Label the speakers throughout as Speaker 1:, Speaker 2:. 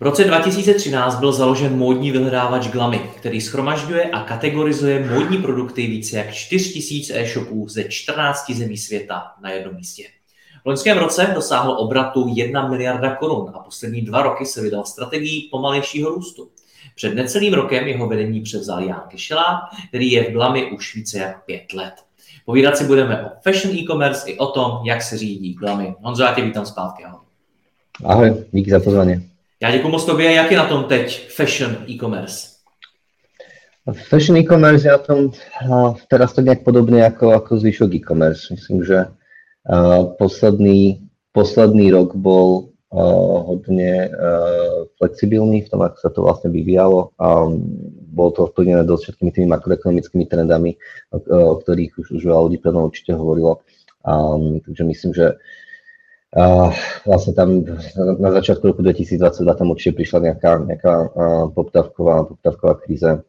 Speaker 1: V roce 2013 byl založen módní vyhledávač Glamy, který schromažďuje a kategorizuje módní produkty více jak 4000 e-shopů ze 14 zemí světa na jednom místě. V loňském roce dosáhl obratu 1 miliarda korun a poslední dva roky se vydal strategií pomalejšího růstu. Před necelým rokem jeho vedení převzal Jan Kešelá, který je v Glamy už více jak pět let. Povídat si budeme o fashion e-commerce i o tom, jak se řídí Glamy. Honzo, já tě vítám zpátky. Ahoj.
Speaker 2: Ahoj, díky za pozvání.
Speaker 1: Já děkuji moc tobě. Jak je na tom teď fashion e-commerce?
Speaker 2: Fashion e-commerce je na tom teraz to nejak podobne ako, ako zvyšok e-commerce. Myslím, že uh, posledný, posledný rok bol uh, hodne uh, flexibilný v tom, ako sa to vlastne vyvíjalo. Um, bolo to ovplyvnené dosť všetkými tými makroekonomickými trendami, o, o ktorých už, už veľa ľudí predno určite hovorilo. Um, takže myslím, že vlastne tam na začiatku roku 2022 tam určite prišla nejaká, nejaká uh, poptávková, poptávková kríza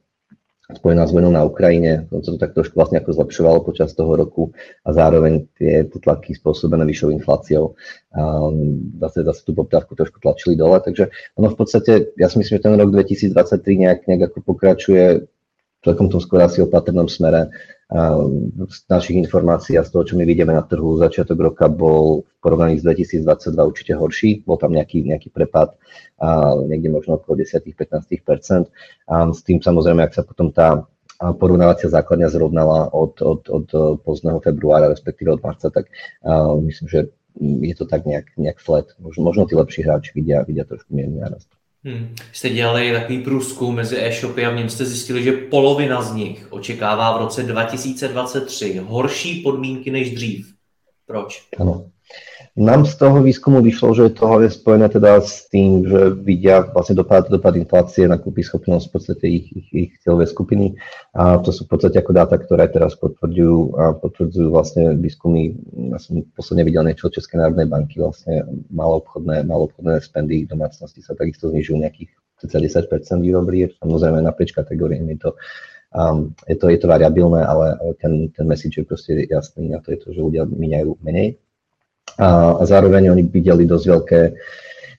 Speaker 2: spojená s vojnou na Ukrajine, to sa to tak trošku vlastne ako zlepšovalo počas toho roku a zároveň tie tlaky spôsobené vyššou infláciou. Um, zase, zase tú poptávku trošku tlačili dole, takže ono v podstate, ja si myslím, že ten rok 2023 nejak, nejak ako pokračuje celkom tom skôr asi opatrnom smere z našich informácií a z toho, čo my vidíme na trhu, začiatok roka bol v porovnaní s 2022 určite horší. Bol tam nejaký, nejaký prepad, niekde možno okolo 10-15%. A s tým samozrejme, ak sa potom tá porovnávacia základňa zrovnala od, od, od pozdného februára, respektíve od marca, tak myslím, že je to tak nejak, nejak flat. Možno, možno tí lepší hráči vidia, vidia trošku mierny nárast.
Speaker 1: Hmm. Jste dělali takový průzkum mezi e-shopy a v něm jste zjistili, že polovina z nich očekává v roce 2023 horší podmínky než dřív. Proč?
Speaker 2: Ano. Nám z toho výskumu vyšlo, že to je spojené teda s tým, že vidia vlastne dopad, dopad inflácie na kúpy schopnosť v podstate ich, ich, ich cieľové skupiny. A to sú v podstate ako dáta, ktoré teraz potvrdzujú, a potvrdzujú vlastne výskumy. Ja som posledne videl niečo od Českej národnej banky, vlastne maloobchodné, maloobchodné spendy domácnosti sa takisto znižujú nejakých 10% year Samozrejme naprieč kategóriami to Um, je, to, je to variabilné, ale ten, ten message je proste jasný a to je to, že ľudia minajú menej a, zároveň oni videli dosť veľké,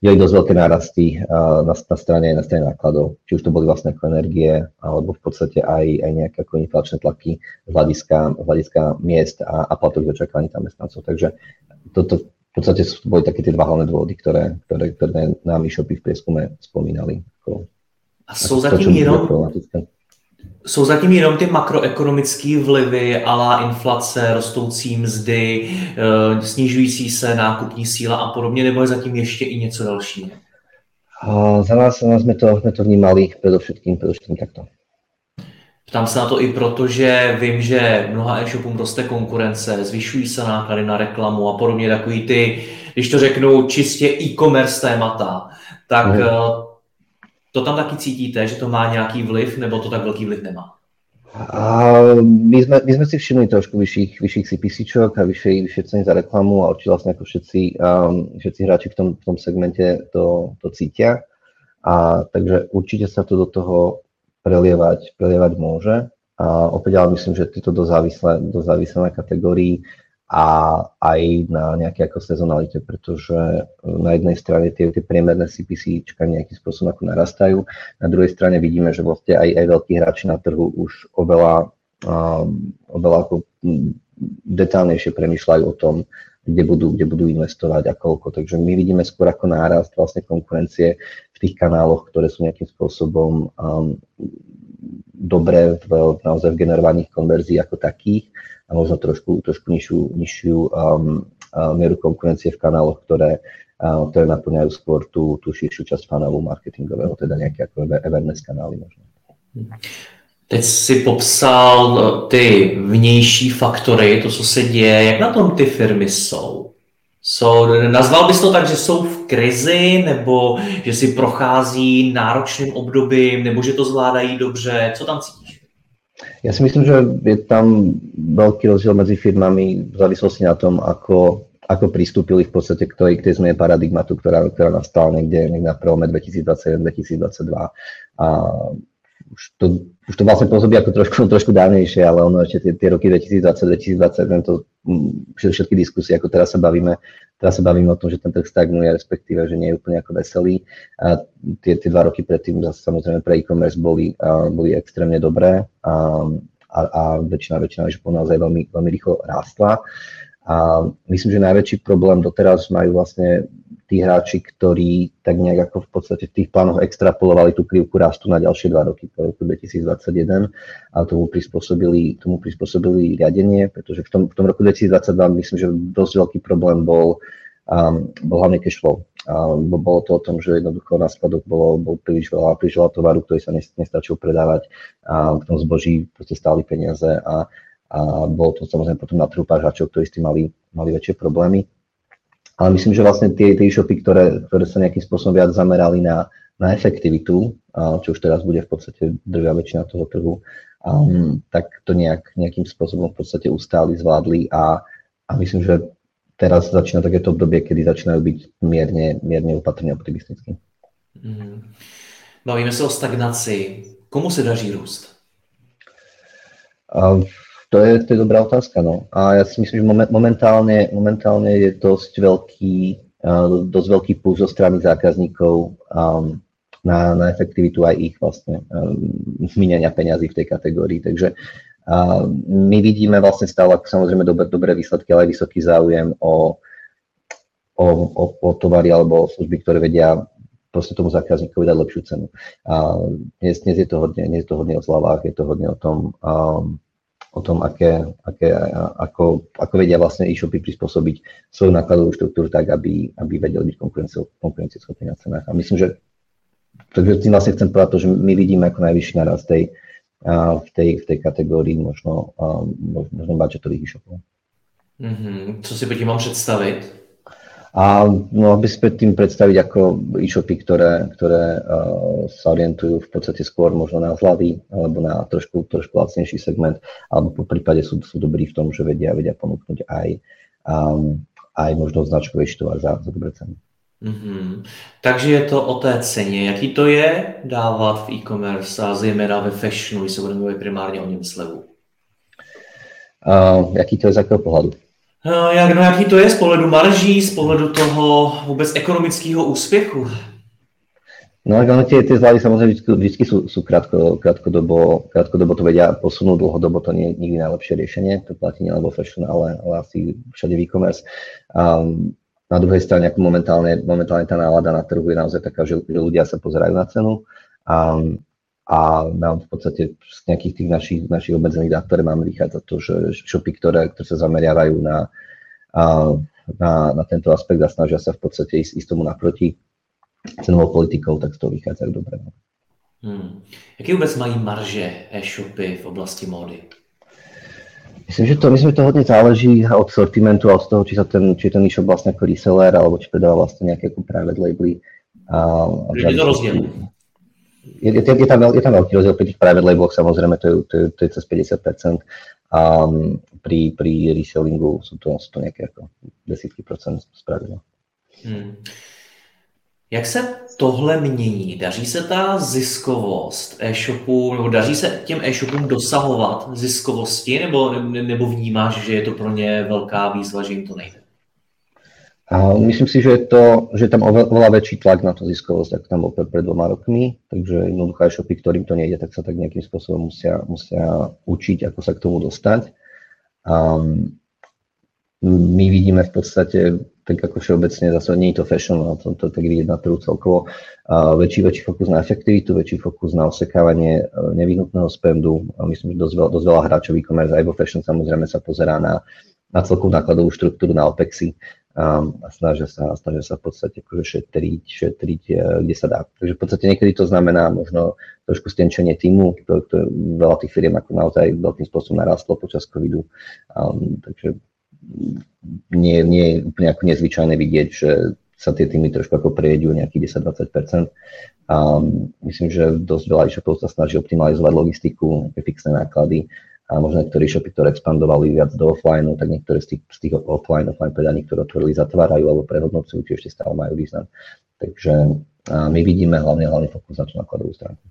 Speaker 2: videli dosť veľké nárasty na, na, strane, na strane nákladov, či už to boli vlastne ako energie, alebo v podstate aj, aj nejaké ako inflačné tlaky z hľadiska, z hľadiska miest a, a platových očakávaní zamestnancov. Takže toto v podstate sú, boli také tie dva hlavné dôvody, ktoré, ktoré, ktoré nám e-shopy v prieskume spomínali. Ako,
Speaker 1: a sú zatím jenom, jsou zatím jenom ty makroekonomické vlivy, ale inflace, rostoucí mzdy, eh, snižující se nákupní síla a podobně, nebo je zatím ještě i něco dalšího?
Speaker 2: Za nás, za nás jsme, to, jsme to vnímali především, především takto.
Speaker 1: Ptám se na to i proto, že vím, že mnoha e-shopům roste konkurence, zvyšují se náklady na reklamu a podobně takový ty, když to řeknu, čistě e-commerce témata, tak mm. To tam taky cítíte, že to má nějaký vliv, nebo to tak velký vliv nemá?
Speaker 2: A my, sme, my sme si všimli trošku vyšších, vyšších CPCčok a vyššej, vyššie ceny za reklamu a určite vlastne ako všetci, um, všetci hráči v tom, v tom segmente to, to cítia. A takže určite sa to do toho prelievať, prelievať môže. A opäť ale myslím, že je to dosť závislé, dosť závislé na kategórii a aj na nejaké ako sezonalite, pretože na jednej strane tie, tie priemerné CPC nejakým spôsobom ako narastajú, na druhej strane vidíme, že vlastne aj, aj veľkí hráči na trhu už oveľa, um, oveľa ako detálnejšie premyšľajú o tom, kde budú, kde budú investovať a koľko. Takže my vidíme skôr ako nárast vlastne konkurencie v tých kanáloch, ktoré sú nejakým spôsobom um, dobré v, naozaj v generovaní konverzií ako takých a možno trošku, trošku nižšiu, nižšiu um, uh, mieru konkurencie v kanáloch, ktoré ktoré naplňajú skôr tú, tú širšiu časť panelu marketingového, teda nejaké ako awareness kanály možno.
Speaker 1: Teď si popsal eh, ty vnější faktory, to, co se děje. Jak na tom ty firmy jsou? So, nazval bys to tak, že jsou v krizi, nebo že si prochází náročným obdobím, nebo že to zvládají dobře? Co tam cítíš?
Speaker 2: Ja si myslím, že je tam veľký rozdiel medzi firmami v závislosti na tom, ako, ako pristúpili v podstate k tej, k tej zmene paradigmatu, ktorá, ktorá nastala niekde, niekde na prelome 2021-2022. A už to, už to vlastne pôsobí ako trošku, trošku dávnejšie, ale ono ešte tie, tie roky 2020-2021, to mm, všetky diskusie, ako teraz sa bavíme, teraz sa bavíme o tom, že ten trh stagnuje, respektíve, že nie je úplne ako veselý. A tie, tie dva roky predtým zase samozrejme pre e-commerce boli, a, boli extrémne dobré a, a, a väčšina, väčšina že naozaj veľmi, veľmi rýchlo rástla. A myslím, že najväčší problém doteraz majú vlastne tí hráči, ktorí tak nejak ako v podstate v tých plánoch extrapolovali tú krivku rastu na ďalšie dva roky po roku 2021 a tomu prispôsobili, tomu prispôsobili riadenie, pretože v tom, v tom roku 2022 myslím, že dosť veľký problém bol, um, bol hlavne cash flow. Um, bolo to o tom, že jednoducho na skladoch bolo, bol príliš veľa, príliš veľa tovaru, ktorý sa nestačil predávať a v tom zboží proste stáli peniaze a, a bolo to samozrejme potom na trhu hráčov, ktorí s tým mali, mali väčšie problémy. Ale myslím, že vlastne tie, tie e-shopy, ktoré, ktoré sa nejakým spôsobom viac zamerali na, na efektivitu, čo už teraz bude v podstate drvia väčšina toho trhu, um, tak to nejak, nejakým spôsobom v podstate ustáli, zvládli a, a myslím, že teraz začína takéto obdobie, kedy začínajú byť mierne, mierne opatrne optimistickí. Mm.
Speaker 1: Bavíme se o stagnaci. Komu se daří růst?
Speaker 2: Uh, to je, to je dobrá otázka, no. A ja si myslím, že momentálne, momentálne je dosť veľký, uh, dosť veľký plus zo strany zákazníkov um, na, na efektivitu aj ich vlastne um, minenia peňazí v tej kategórii. Takže uh, my vidíme vlastne stále samozrejme dobré, dobré výsledky, ale aj vysoký záujem o, o, o, o tovary alebo o služby, ktoré vedia proste tomu zákazníkovi dať lepšiu cenu. A dnes, dnes, je to hodne, dnes je to hodne o zľavách, je to hodne o tom, um, o tom, aké, aké, ako, ako vedia vlastne e-shopy prispôsobiť svoju nákladovú štruktúru tak, aby, aby vedeli byť konkurencieschopní na cenách. A myslím, že takže tým vlastne chcem povedať to, že my vidíme ako najvyšší naraz tej, v tej, v tej kategórii možno, možno budgetových e-shopov.
Speaker 1: Mm-hmm. Co si by mám představit?
Speaker 2: A no, aby sme tým predstaviť ako e-shopy, ktoré, ktoré uh, sa orientujú v podstate skôr možno na zľavy alebo na trošku, trošku lacnejší segment, alebo po prípade sú, sú dobrí v tom, že vedia, vedia ponúknuť aj, um, aj možno značkový tovar za, za dobré ceny.
Speaker 1: Mm-hmm. Takže je to o té ceně. Jaký to je dávat v e-commerce a zejména ve fashionu, když se budeme mluvit primárně o něm slevu?
Speaker 2: Uh, jaký to je z jakého pohľadu?
Speaker 1: Eh, jak, no, jaký to je z pohledu marží, z pohledu toho vůbec ekonomického úspěchu?
Speaker 2: No ale ono tie, tie zľavy samozrejme vždy, vždy sú, sú krátko, krátkodobo, krátkodobo to vedia posunúť, dlhodobo to nie je nikdy najlepšie riešenie, to platí nielen vo fashion, ale, ale asi všade v e-commerce. Um, na druhej strane, ako momentálne, momentálne tá nálada na trhu je naozaj taká, že, že ľudia sa pozerajú na cenu um, a nám v podstate z nejakých tých našich, našich obmedzených dát, ktoré máme, vychádza to, že shopy, ktoré, ktoré sa zameriavajú na, na, na tento aspekt a snažia sa v podstate ísť, ísť tomu naproti cenovou politikou, tak z toho vychádzajú dobre. No.
Speaker 1: Hmm. Jaké vůbec mají marže e-shopy v oblasti módy?
Speaker 2: Myslím, že to, myslím, že to hodne záleží od sortimentu a od toho, či, sa ten, či ten e-shop vlastne ako reseller, alebo či predáva vlastne nejaké ako private labely. A,
Speaker 1: je to rozdiel
Speaker 2: je, je, je, tam, je tam veľký rozdiel pri tých private labeloch, samozrejme to je, to je, to je cez 50%. A pri, pri resellingu sú to, sú to nejaké ako desítky procent spravidla. Hmm.
Speaker 1: Jak se tohle mění? Daří se ta ziskovost e-shopu, nebo daří se těm e-shopům dosahovat ziskovosti, nebo, nebo vnímáš, že je to pro ně velká výzva, že jim to nejde?
Speaker 2: A myslím si, že je, to, že je tam oveľa väčší tlak na to ziskovosť, ako tam bol pred, pred dvoma rokmi, takže jednoduché shopy, ktorým to nejde, tak sa tak nejakým spôsobom musia, musia učiť, ako sa k tomu dostať. A my vidíme v podstate, tak ako všeobecne, zase nie je to fashion, ale to, to tak vidieť na trhu celkovo, a väčší, väčší fokus na efektivitu, väčší fokus na osekávanie e, nevyhnutného spendu. A myslím, že dosť, veľa, dosť veľa hráčov e-commerce aj vo fashion samozrejme sa pozerá na, na celkovú nákladovú štruktúru, na OPEXy um, a snažia sa, snažia sa v podstate akože šetriť, šetriť, kde sa dá. Takže v podstate niekedy to znamená možno trošku stenčenie týmu, to, to veľa tých firiem ako naozaj veľkým spôsobom narastlo počas covidu, um, takže nie, nie je úplne ako nezvyčajné vidieť, že sa tie týmy trošku ako prejedú nejakých 10-20%. A myslím, že dosť veľa e-shopov sa snaží optimalizovať logistiku, fixné náklady a možno niektorí shopy, ktoré expandovali viac do offline, tak niektoré z tých, z tých offline, offline predaní, ktoré otvorili, zatvárajú alebo prehodnocujú, či ešte stále majú význam. Takže my vidíme hlavne, hlavne fokus na tú nákladovú stránku.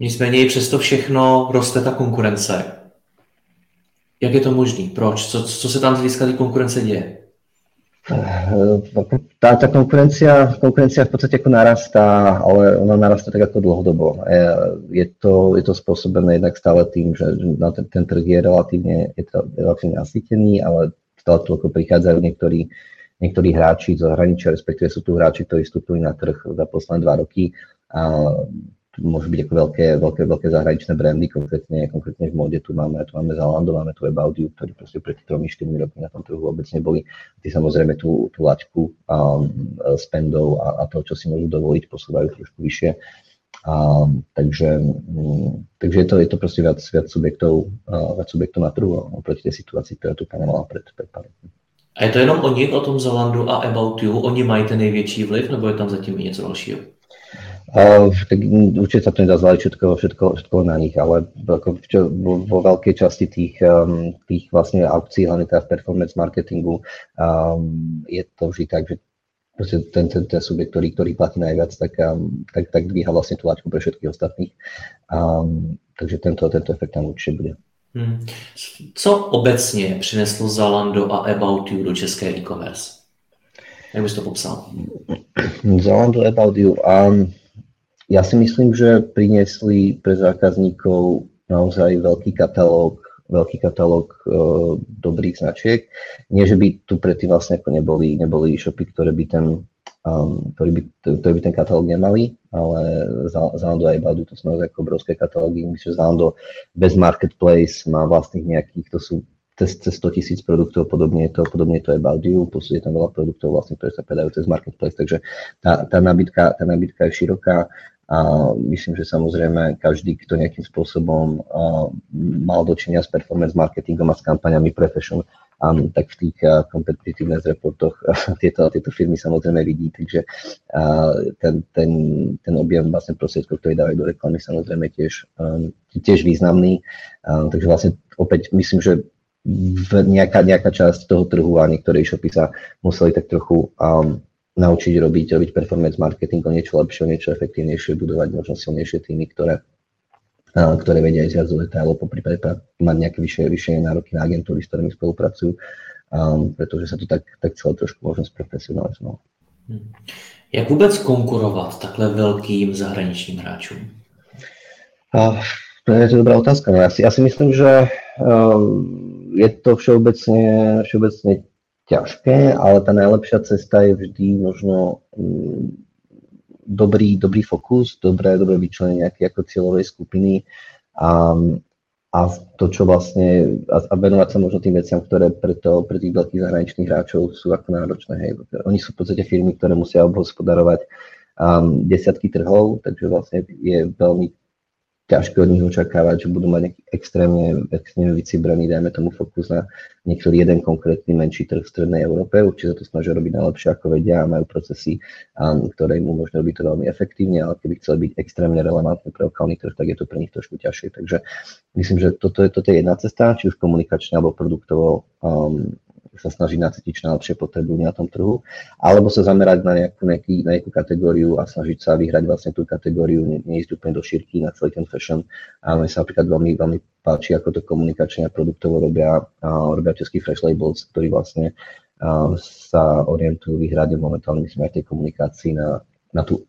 Speaker 1: Nicméně i přesto všechno roste ta konkurence. Jak je to možné? Proč? Co, co se tam z hlediska konkurence děje?
Speaker 2: Tá, tá konkurencia, konkurencia v podstate ako narastá, ale ona narastá tak ako dlhodobo. Je to, je to spôsobené jednak stále tým, že ten, ten trh je relatívne, je to relatívne nasýtený, ale stále tu ako prichádzajú niektorí, niektorí hráči z zahraničia, respektíve sú tu hráči, ktorí vstúpili na trh za posledné dva roky. A môžu byť ako veľké, veľké, veľké zahraničné brandy, konkrétne, konkrétne v móde tu máme, tu máme Zalando, máme tu About You, ktorí proste pred 3-4 rokmi na tom trhu vôbec neboli. Ty samozrejme tú, tú laťku um, spendov a, a to, čo si môžu dovoliť, posúvajú trošku vyššie. Um, takže, um, takže je to, je to proste viac, viac, subjektov, uh, viac subjektov na trhu oproti tej situácii, ktorá tu panovala pred, pred pár.
Speaker 1: A je to jenom o nich, o tom Zalandu a About You? Oni mají ten největší vliv, nebo je tam zatím něco dalšího?
Speaker 2: Uh, tak určite sa to nedá zvaliť všetko, všetko, všetko na nich, ale ako vo, vo veľkej časti tých, um, tých vlastne aukcií, hlavne teda v performance marketingu, um, je to vždy tak, že proste ten, ten, ten subjekt, ktorý, ktorý platí najviac, tak, um, tak, tak dvíha vlastne tú laťku pre všetkých ostatných. Um, takže tento, tento efekt tam určite bude. Hmm.
Speaker 1: Co obecně přineslo Zalando a About You do české e-commerce? Jak bys to popsal?
Speaker 2: Zalando About You. Um, ja si myslím, že priniesli pre zákazníkov naozaj veľký katalóg, veľký katalóg uh, dobrých značiek. Nie, že by tu predtým vlastne ako neboli, neboli e-shopy, ktoré by ten, um, ktorý by, ktorý by ten katalóg nemali, ale Zalando a Ebadu to sú naozaj obrovské katalógy. Myslím, že Zalando bez marketplace má vlastných nejakých, to sú cez, cez 100 tisíc produktov, podobne je to, podobne je to About You, plus tam veľa produktov, vlastne, ktoré sa predajú cez marketplace, takže tá, tá, nabytka, tá nabytka je široká a myslím, že samozrejme každý, kto nejakým spôsobom mal dočinia s performance marketingom a s kampaňami pre fashion, um, tak v tých uh, reportoch uh, tieto, tieto firmy samozrejme vidí, takže uh, ten, ten, ten objem vlastne prostriedkov, ktorý dávajú do reklamy, samozrejme tiež, um, tiež významný. Um, takže vlastne opäť myslím, že v nejaká, nejaká časť toho trhu a niektoré e-shopy sa museli tak trochu um, naučiť robiť, robiť performance marketing o niečo lepšie, o niečo efektívnejšie, budovať možno silnejšie týmy, ktoré, ktoré vedia ísť viac do detailov, po prípade mať nejaké vyššie, vyššie nároky na agentúry, s ktorými spolupracujú, um, pretože sa to tak, tak celé trošku možno sprofesionalizovalo. Hmm.
Speaker 1: Jak vůbec konkurovat takhle velkým zahraničním hráčům?
Speaker 2: Uh, to je to dobrá otázka. No, ja, si, ja si myslím, že um, je to všeobecne, všeobecne ťažké, ale tá najlepšia cesta je vždy možno mm, dobrý, dobrý fokus, dobré, dobré vyčlenenie nejaké ako cieľovej skupiny a, a to, čo vlastne, a, a venovať sa možno tým veciam, ktoré pre, to, pre tých veľkých zahraničných hráčov sú ako náročné. Hej. Oni sú v podstate firmy, ktoré musia obhospodarovať um, desiatky trhov, takže vlastne je veľmi ťažké od nich očakávať, že budú mať nejaký extrémne, extrémne vycibrený, dajme tomu fokus na niektorý jeden konkrétny menší trh v Strednej Európe. Určite sa to snažia robiť najlepšie, ako vedia a majú procesy, um, ktoré im umožňujú robiť to veľmi efektívne, ale keby chceli byť extrémne relevantné pre lokálny trh, tak je to pre nich trošku ťažšie. Takže myslím, že toto je, toto je jedna cesta, či už komunikačne alebo produktovo um, sa snažiť nacítiť čo najlepšie potreby na tom trhu, alebo sa zamerať na nejakú, nejaký, na nejakú kategóriu a snažiť sa vyhrať vlastne tú kategóriu, ne, neísť úplne do šírky na celý ten fashion. A mne sa napríklad veľmi, veľmi páči, ako to komunikačne a produktovo robia, a robia český Fresh Labels, ktorí vlastne a, sa orientujú vyhrať momentálne, myslím, aj tej komunikácii na, na tú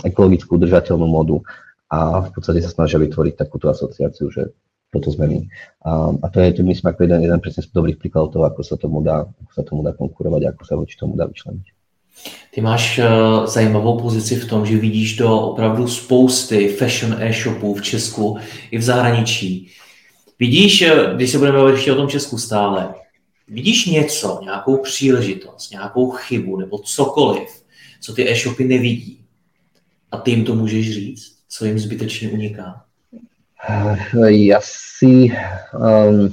Speaker 2: ekologickú udržateľnú modu a v podstate sa snažia vytvoriť takúto asociáciu, že toto zmení. A, a to je, to myslím, ako jeden, jeden presne z dobrých príkladov toho, ako sa tomu dá, ako sa tomu dá konkurovať, ako sa voči tomu dá vyčleniť.
Speaker 1: Ty máš uh, zajímavou pozici v tom, že vidíš do opravdu spousty fashion e-shopů v Česku i v zahraničí. Vidíš, eh, když se budeme bavit ještě o tom Česku stále, vidíš něco, nějakou příležitost, nějakou chybu nebo cokoliv, co ty e-shopy nevidí a ty jim to můžeš říct, co jim zbytečně uniká?
Speaker 2: Ja si, um,